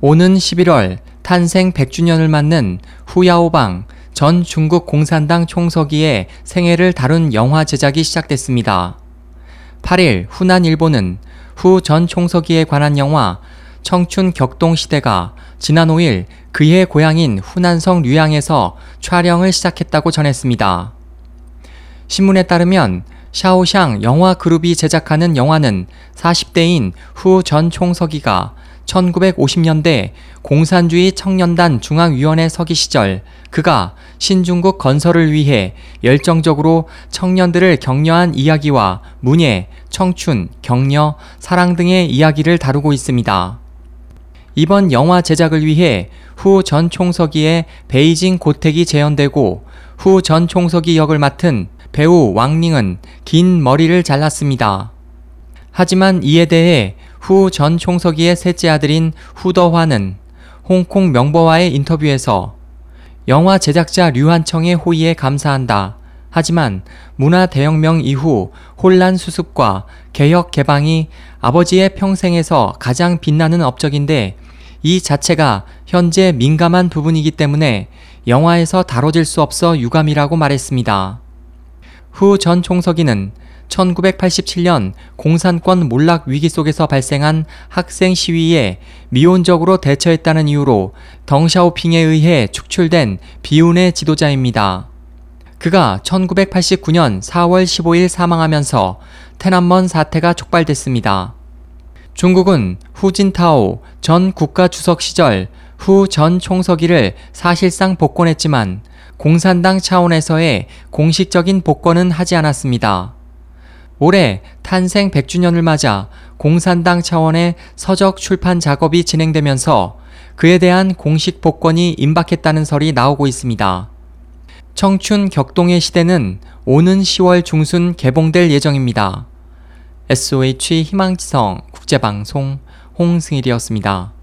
오는 11월 탄생 100주년을 맞는 후야오방 전 중국 공산당 총서기의 생애를 다룬 영화 제작이 시작됐습니다. 8일 후난일보는 후전 총서기에 관한 영화 청춘 격동 시대가 지난 5일 그의 고향인 후난성 류양에서 촬영을 시작했다고 전했습니다. 신문에 따르면 샤오샹 영화 그룹이 제작하는 영화는 40대인 후 전 총서기가 1950년대 공산주의 청년단 중앙위원회 서기 시절 그가 신중국 건설을 위해 열정적으로 청년들을 격려한 이야기와 문예, 청춘, 격려, 사랑 등의 이야기를 다루고 있습니다. 이번 영화 제작을 위해 후 전 총서기의 베이징 고택이 재현되고 후 전 총서기 역을 맡은 배우 왕링은 긴 머리를 잘랐습니다. 하지만 이에 대해 후 전 총서기의 셋째 아들인 후더화는 홍콩 명보와의 인터뷰에서 영화 제작자 류한청의 호의에 감사한다. 하지만 문화 대혁명 이후 혼란 수습과 개혁 개방이 아버지의 평생에서 가장 빛나는 업적인데 이 자체가 현재 민감한 부분이기 때문에 영화에서 다뤄질 수 없어 유감이라고 말했습니다. 후 전 총서기는 1987년 공산권 몰락 위기 속에서 발생한 학생 시위에 미온적으로 대처했다는 이유로 덩샤오핑에 의해 축출된 비운의 지도자입니다. 그가 1989년 4월 15일 사망하면서 테난먼 사태가 촉발됐습니다. 중국은 후진타오 전 국가주석 시절 후 전 총서기를 사실상 복권했지만 공산당 차원에서의 공식적인 복권은 하지 않았습니다. 올해 탄생 100주년을 맞아 공산당 차원의 서적 출판 작업이 진행되면서 그에 대한 공식 복권이 임박했다는 설이 나오고 있습니다. 청춘 격동의 시대는 오는 10월 중순 개봉될 예정입니다. SOH 희망지성 국제방송 홍승일이었습니다.